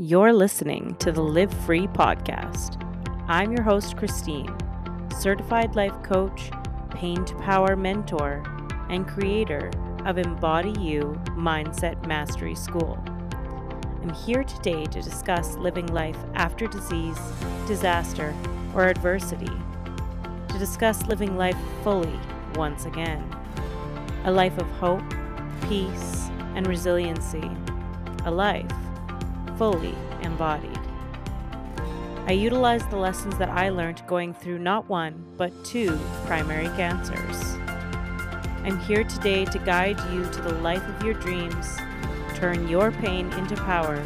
You're listening to the Live Free podcast. I'm your host, Christine, certified life coach, pain to power mentor, and creator of Embody You Mindset Mastery School. I'm here today to discuss living life after disease, disaster, or adversity, to discuss living life fully once again. A life of hope, peace, and resiliency. A life fully embodied. I utilized the lessons that I learned going through not one, but two primary cancers. I'm here today to guide you to the life of your dreams, turn your pain into power,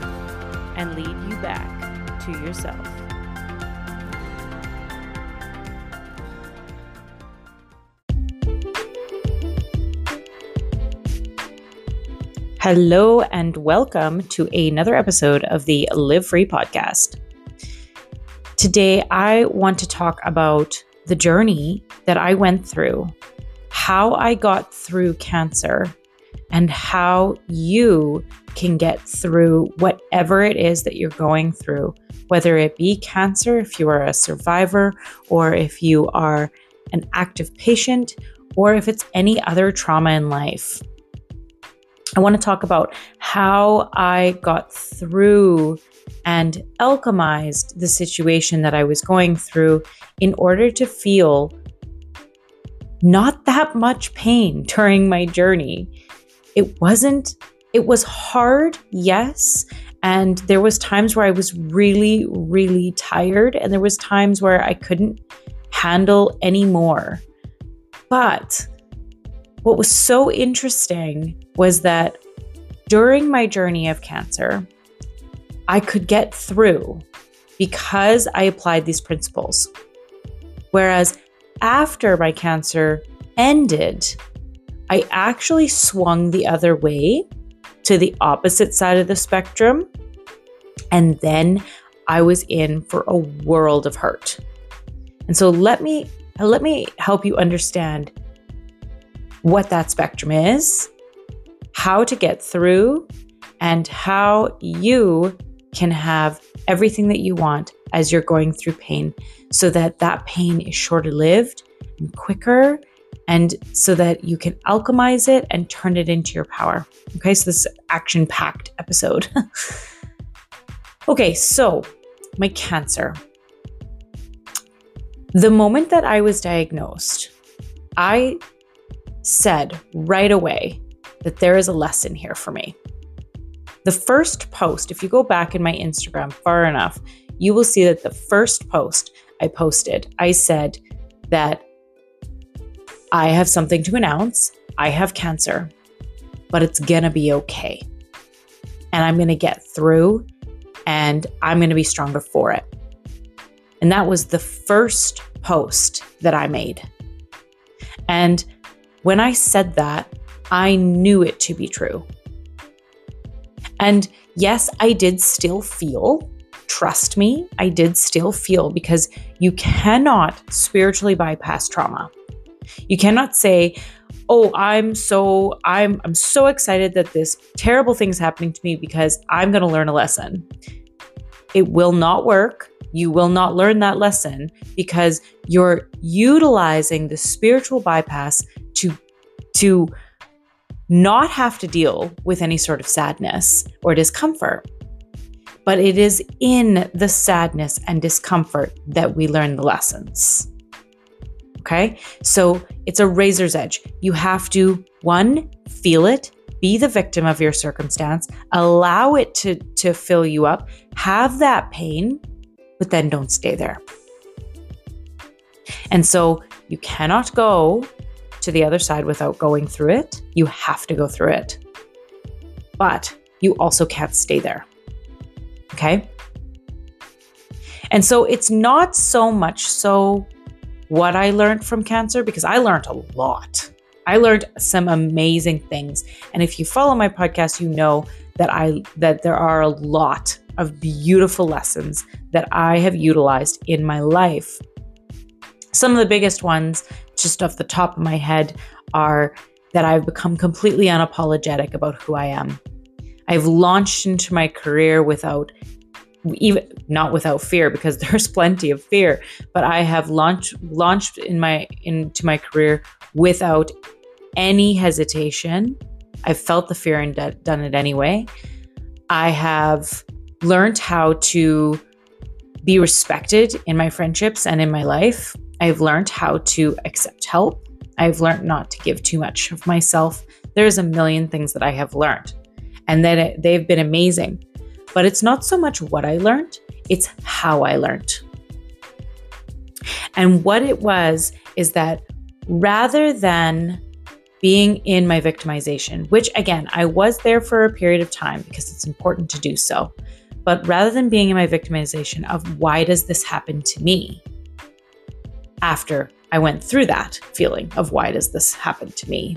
and lead you back to yourself. Hello, and welcome to another episode of the Live Free podcast. Today, I want to talk about the journey that I went through, how I got through cancer, and how you can get through whatever it is that you're going through, whether it be cancer, if you are a survivor, or if you are an active patient, or if it's any other trauma in life. I want to talk about how I got through and alchemized the situation that I was going through in order to feel not that much pain during my journey. It wasn't it was hard, yes, and there was times where I was really really tired and there was times where I couldn't handle anymore. But what was so interesting was that during my journey of cancer, I could get through because I applied these principles. Whereas after my cancer ended, I actually swung the other way to the opposite side of the spectrum. And then I was in for a world of hurt. And so let me let me help you understand what that spectrum is, how to get through, and how you can have everything that you want as you're going through pain so that that pain is shorter lived and quicker and so that you can alchemize it and turn it into your power. Okay, so this action packed episode. okay, so my cancer. The moment that I was diagnosed, I said right away that there is a lesson here for me. The first post, if you go back in my Instagram far enough, you will see that the first post I posted, I said that I have something to announce. I have cancer, but it's going to be okay. And I'm going to get through and I'm going to be stronger for it. And that was the first post that I made. And when I said that, I knew it to be true. And yes, I did still feel, trust me, I did still feel because you cannot spiritually bypass trauma. You cannot say, "Oh, I'm so I'm I'm so excited that this terrible thing is happening to me because I'm going to learn a lesson." It will not work. You will not learn that lesson because you're utilizing the spiritual bypass to to not have to deal with any sort of sadness or discomfort. But it is in the sadness and discomfort that we learn the lessons. Okay? So it's a razor's edge. You have to, one, feel it, be the victim of your circumstance, allow it to, to fill you up, have that pain, but then don't stay there. And so you cannot go to the other side without going through it. You have to go through it. But you also can't stay there. Okay? And so it's not so much so what I learned from cancer because I learned a lot. I learned some amazing things. And if you follow my podcast, you know that I that there are a lot of beautiful lessons that I have utilized in my life. Some of the biggest ones just off the top of my head are that I've become completely unapologetic about who I am. I've launched into my career without even not without fear because there's plenty of fear but i have launched launched in my into my career without any hesitation. I've felt the fear and d- done it anyway. I have learned how to be respected in my friendships and in my life i've learned how to accept help i've learned not to give too much of myself there's a million things that i have learned and that they've been amazing but it's not so much what I learned, it's how I learned. And what it was is that rather than being in my victimization, which again, I was there for a period of time because it's important to do so. But rather than being in my victimization of why does this happen to me? After I went through that feeling of why does this happen to me?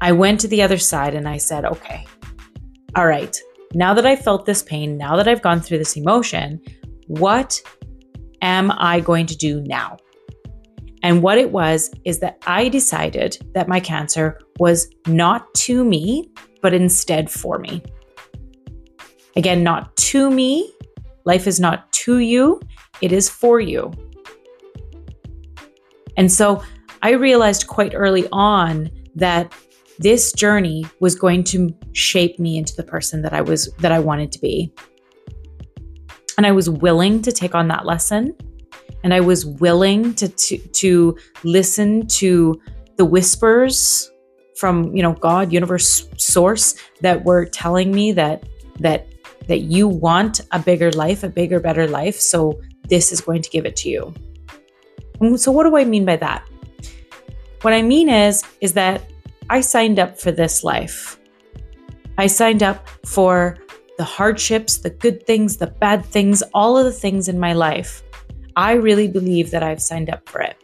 I went to the other side and I said, okay, all right, now that I've felt this pain, now that I've gone through this emotion, what am I going to do now? And what it was is that I decided that my cancer was not to me, but instead for me. Again, not to me. Life is not to you, it is for you. And so I realized quite early on that this journey was going to shape me into the person that I was that I wanted to be. And I was willing to take on that lesson and I was willing to to, to listen to the whispers from, you know, God, universe, source that were telling me that that that you want a bigger life, a bigger better life, so this is going to give it to you. So what do I mean by that? What I mean is is that I signed up for this life. I signed up for the hardships, the good things, the bad things, all of the things in my life. I really believe that I've signed up for it.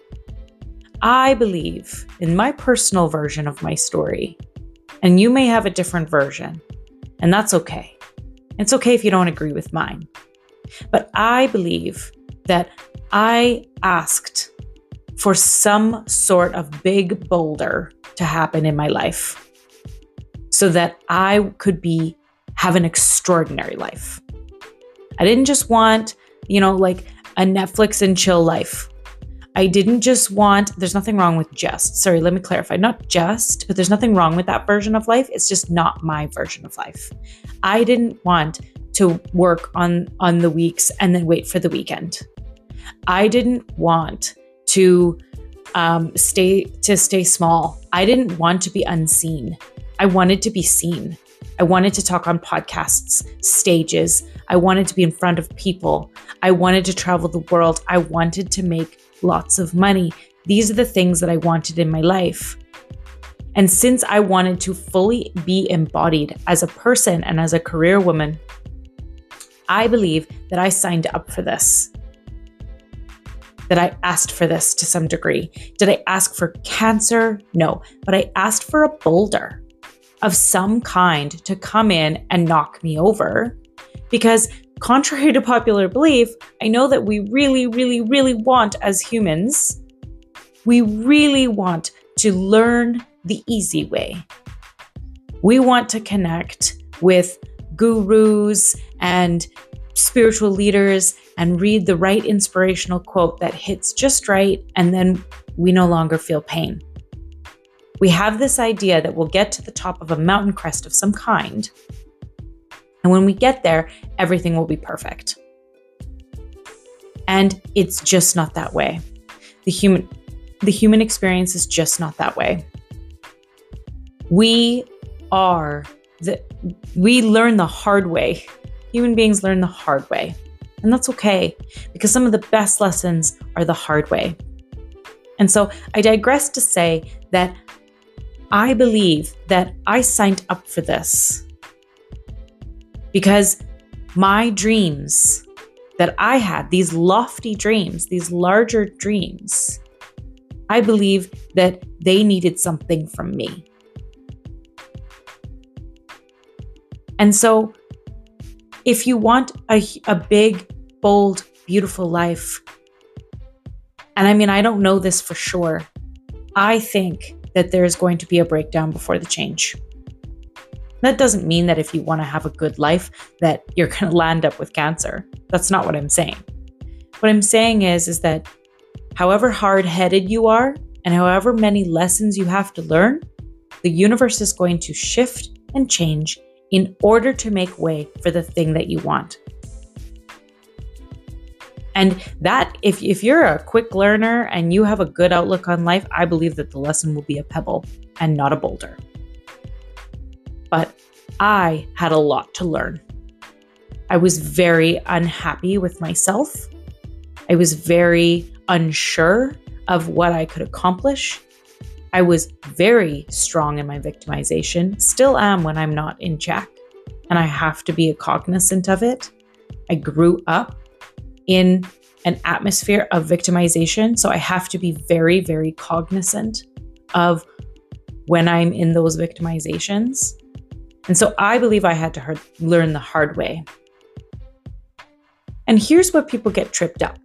I believe in my personal version of my story, and you may have a different version, and that's okay. It's okay if you don't agree with mine. But I believe that I asked for some sort of big boulder to happen in my life so that I could be have an extraordinary life. I didn't just want, you know, like a Netflix and chill life. I didn't just want, there's nothing wrong with just. Sorry, let me clarify. Not just, but there's nothing wrong with that version of life. It's just not my version of life. I didn't want to work on on the weeks and then wait for the weekend. I didn't want to um, stay to stay small. I didn't want to be unseen. I wanted to be seen. I wanted to talk on podcasts, stages. I wanted to be in front of people. I wanted to travel the world. I wanted to make lots of money. These are the things that I wanted in my life. And since I wanted to fully be embodied as a person and as a career woman, I believe that I signed up for this that I asked for this to some degree. Did I ask for cancer? No, but I asked for a boulder of some kind to come in and knock me over. Because, contrary to popular belief, I know that we really, really, really want as humans, we really want to learn the easy way. We want to connect with gurus and spiritual leaders and read the right inspirational quote that hits just right, and then we no longer feel pain. We have this idea that we'll get to the top of a mountain crest of some kind, and when we get there, everything will be perfect. And it's just not that way. The human the human experience is just not that way. We are the we learn the hard way human beings learn the hard way. And that's okay because some of the best lessons are the hard way. And so I digress to say that I believe that I signed up for this because my dreams that I had, these lofty dreams, these larger dreams, I believe that they needed something from me. And so if you want a, a big, bold, beautiful life, and I mean, I don't know this for sure, I think that there's going to be a breakdown before the change. That doesn't mean that if you want to have a good life that you're going to land up with cancer. That's not what I'm saying. What I'm saying is is that however hard-headed you are and however many lessons you have to learn, the universe is going to shift and change in order to make way for the thing that you want. And that, if, if you're a quick learner and you have a good outlook on life, I believe that the lesson will be a pebble and not a boulder. But I had a lot to learn. I was very unhappy with myself. I was very unsure of what I could accomplish. I was very strong in my victimization, still am when I'm not in check, and I have to be cognizant of it. I grew up in an atmosphere of victimization. So I have to be very, very cognizant of when I'm in those victimizations. And so I believe I had to learn the hard way. And here's what people get tripped up.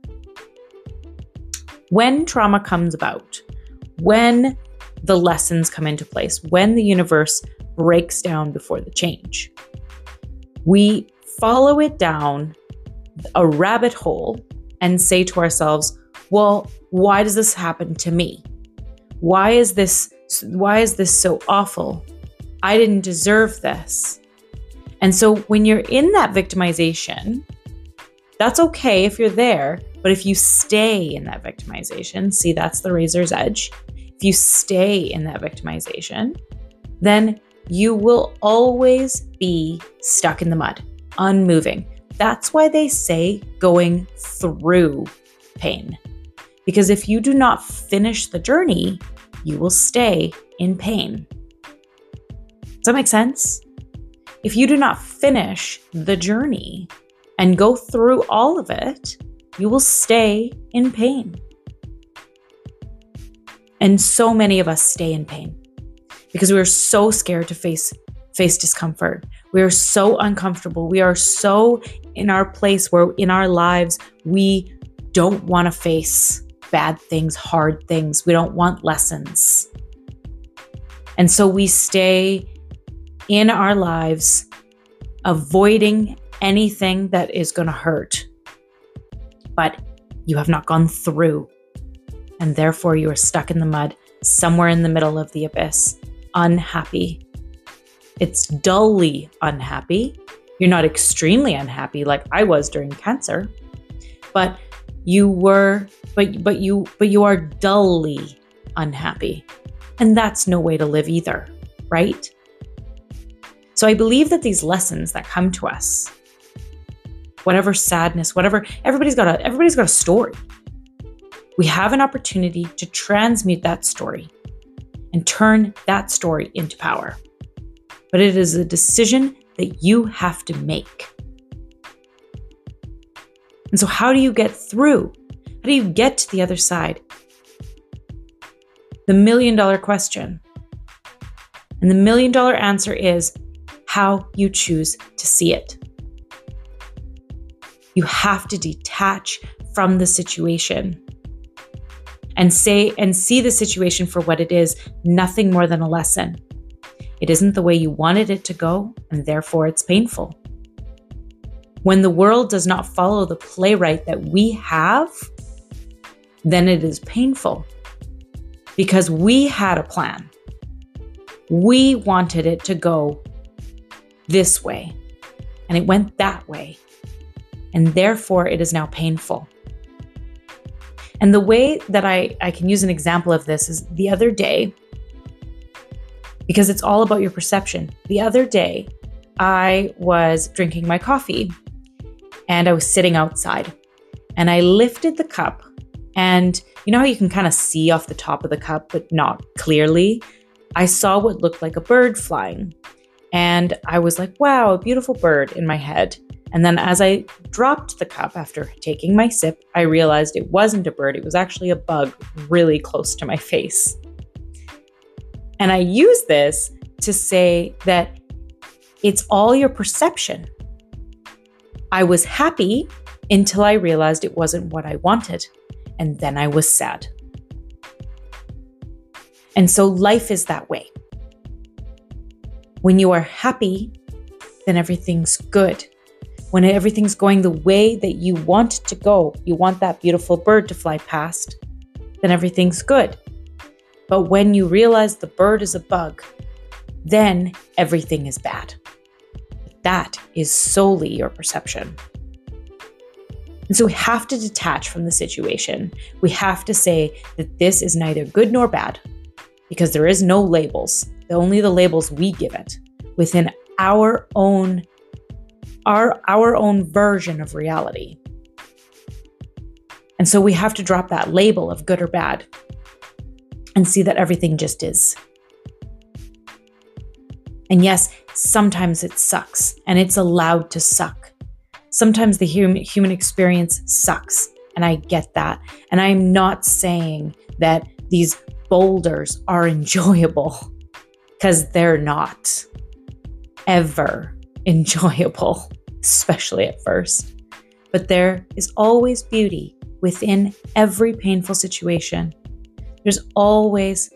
When trauma comes about, when the lessons come into place, when the universe breaks down before the change, we follow it down a rabbit hole and say to ourselves, well, why does this happen to me? Why is this why is this so awful? I didn't deserve this. And so when you're in that victimization, that's okay if you're there, but if you stay in that victimization, see that's the razor's edge. If you stay in that victimization, then you will always be stuck in the mud, unmoving. That's why they say going through pain. Because if you do not finish the journey, you will stay in pain. Does that make sense? If you do not finish the journey and go through all of it, you will stay in pain. And so many of us stay in pain because we're so scared to face face discomfort. We are so uncomfortable. We are so in our place where in our lives we don't want to face bad things, hard things. We don't want lessons. And so we stay in our lives avoiding anything that is going to hurt. But you have not gone through. And therefore, you are stuck in the mud, somewhere in the middle of the abyss, unhappy, it's dully unhappy. You're not extremely unhappy like I was during cancer, but you were but but you but you are dully unhappy. And that's no way to live either, right? So I believe that these lessons that come to us, whatever sadness, whatever everybody's got a everybody's got a story. We have an opportunity to transmute that story and turn that story into power but it is a decision that you have to make. And so, how do you get through? How do you get to the other side? The million dollar question. And the million dollar answer is how you choose to see it. You have to detach from the situation and say and see the situation for what it is, nothing more than a lesson. It isn't the way you wanted it to go, and therefore it's painful. When the world does not follow the playwright that we have, then it is painful because we had a plan. We wanted it to go this way, and it went that way. And therefore, it is now painful. And the way that I, I can use an example of this is the other day, because it's all about your perception. The other day, I was drinking my coffee and I was sitting outside and I lifted the cup. And you know how you can kind of see off the top of the cup, but not clearly? I saw what looked like a bird flying. And I was like, wow, a beautiful bird in my head. And then as I dropped the cup after taking my sip, I realized it wasn't a bird, it was actually a bug really close to my face. And I use this to say that it's all your perception. I was happy until I realized it wasn't what I wanted. And then I was sad. And so life is that way. When you are happy, then everything's good. When everything's going the way that you want to go, you want that beautiful bird to fly past, then everything's good. But when you realize the bird is a bug, then everything is bad. That is solely your perception. And so we have to detach from the situation. We have to say that this is neither good nor bad because there is no labels, only the labels we give it within our own our our own version of reality. And so we have to drop that label of good or bad and see that everything just is. And yes, sometimes it sucks and it's allowed to suck. Sometimes the hum- human experience sucks, and I get that. And I'm not saying that these boulders are enjoyable because they're not ever enjoyable, especially at first. But there is always beauty within every painful situation. There's always,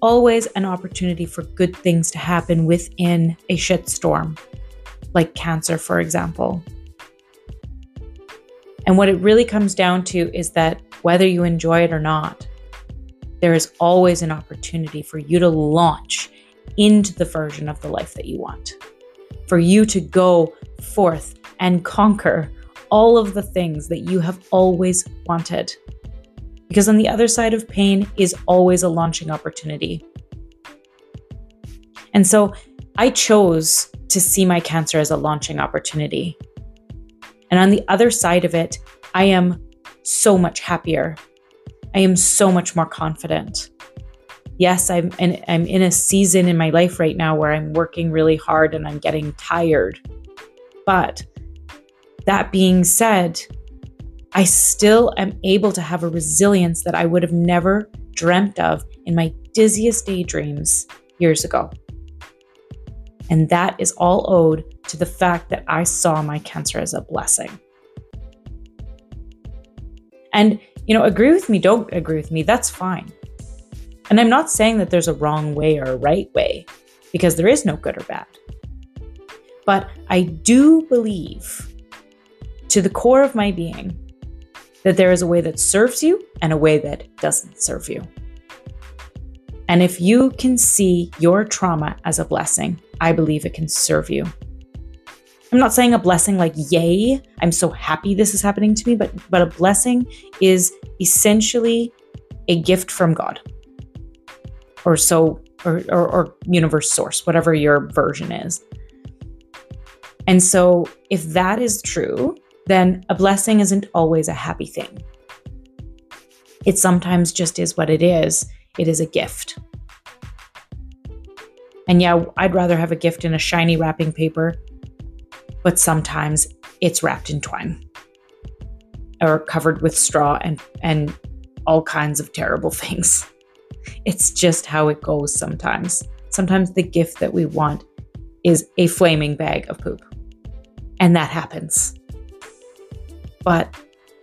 always an opportunity for good things to happen within a shitstorm, like cancer, for example. And what it really comes down to is that whether you enjoy it or not, there is always an opportunity for you to launch into the version of the life that you want, for you to go forth and conquer all of the things that you have always wanted. Because on the other side of pain is always a launching opportunity. And so I chose to see my cancer as a launching opportunity. And on the other side of it, I am so much happier. I am so much more confident. Yes, I'm in, I'm in a season in my life right now where I'm working really hard and I'm getting tired. But that being said, I still am able to have a resilience that I would have never dreamt of in my dizziest daydreams years ago. And that is all owed to the fact that I saw my cancer as a blessing. And, you know, agree with me, don't agree with me, that's fine. And I'm not saying that there's a wrong way or a right way, because there is no good or bad. But I do believe to the core of my being that there is a way that serves you and a way that doesn't serve you. And if you can see your trauma as a blessing, I believe it can serve you. I'm not saying a blessing like yay, I'm so happy this is happening to me, but but a blessing is essentially a gift from God. Or so or, or, or universe source, whatever your version is. And so if that is true, then a blessing isn't always a happy thing. It sometimes just is what it is. It is a gift. And yeah, I'd rather have a gift in a shiny wrapping paper, but sometimes it's wrapped in twine or covered with straw and and all kinds of terrible things. It's just how it goes sometimes. Sometimes the gift that we want is a flaming bag of poop. And that happens but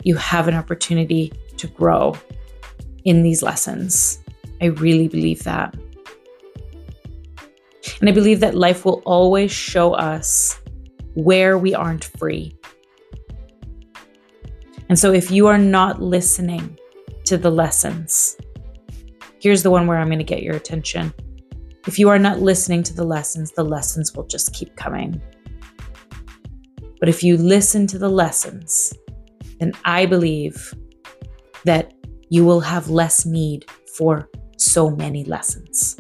you have an opportunity to grow in these lessons. I really believe that. And I believe that life will always show us where we aren't free. And so if you are not listening to the lessons, here's the one where I'm going to get your attention. If you are not listening to the lessons, the lessons will just keep coming. But if you listen to the lessons, then I believe that you will have less need for so many lessons.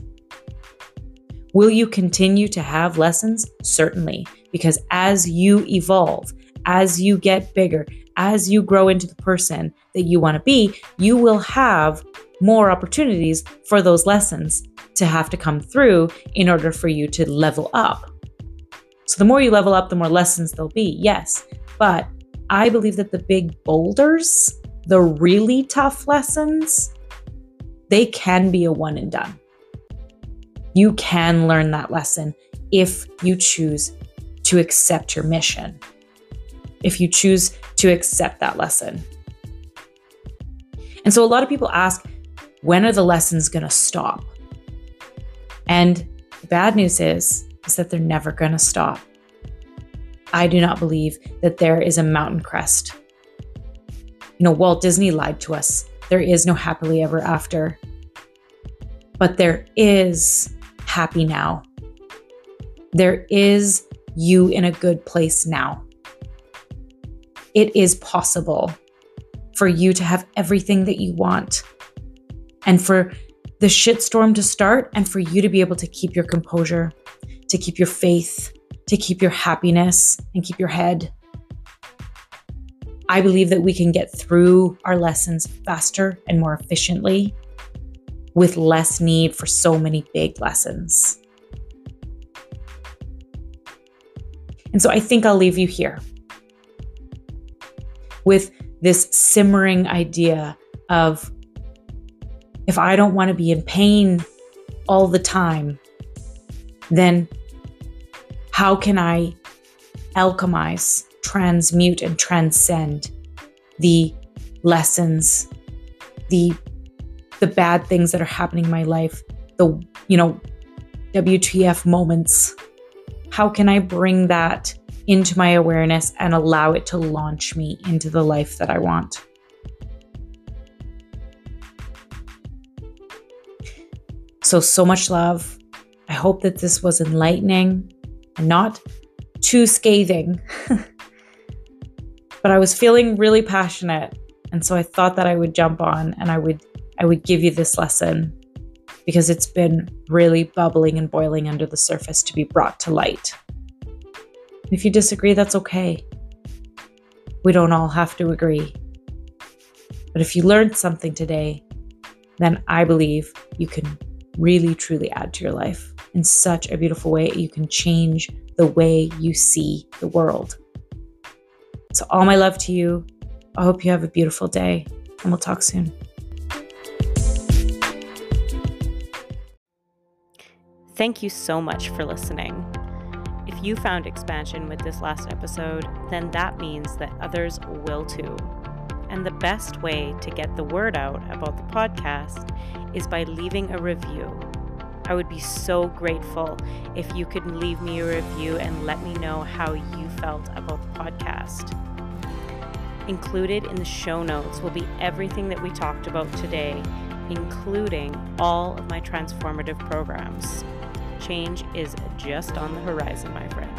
Will you continue to have lessons? Certainly, because as you evolve, as you get bigger, as you grow into the person that you want to be, you will have more opportunities for those lessons to have to come through in order for you to level up. So, the more you level up, the more lessons there'll be, yes. But I believe that the big boulders, the really tough lessons, they can be a one and done. You can learn that lesson if you choose to accept your mission, if you choose to accept that lesson. And so a lot of people ask, when are the lessons going to stop? And the bad news is is that they're never going to stop. I do not believe that there is a mountain crest. You know, Walt Disney lied to us. There is no happily ever after. But there is happy now. There is you in a good place now. It is possible for you to have everything that you want and for the shitstorm to start and for you to be able to keep your composure, to keep your faith, to keep your happiness and keep your head. I believe that we can get through our lessons faster and more efficiently with less need for so many big lessons. And so I think I'll leave you here with this simmering idea of if I don't want to be in pain all the time, then how can I alchemize, transmute, and transcend the lessons, the the bad things that are happening in my life, the you know, WTF moments. How can I bring that into my awareness and allow it to launch me into the life that I want? So, so much love. I hope that this was enlightening and not too scathing. but I was feeling really passionate. And so I thought that I would jump on and I would I would give you this lesson because it's been really bubbling and boiling under the surface to be brought to light. If you disagree, that's okay. We don't all have to agree. But if you learned something today, then I believe you can really truly add to your life in such a beautiful way. You can change the way you see the world. So, all my love to you. I hope you have a beautiful day, and we'll talk soon. Thank you so much for listening. If you found expansion with this last episode, then that means that others will too. And the best way to get the word out about the podcast is by leaving a review. I would be so grateful if you could leave me a review and let me know how you felt about the podcast. Included in the show notes will be everything that we talked about today, including all of my transformative programs. Change is just on the horizon, my friend.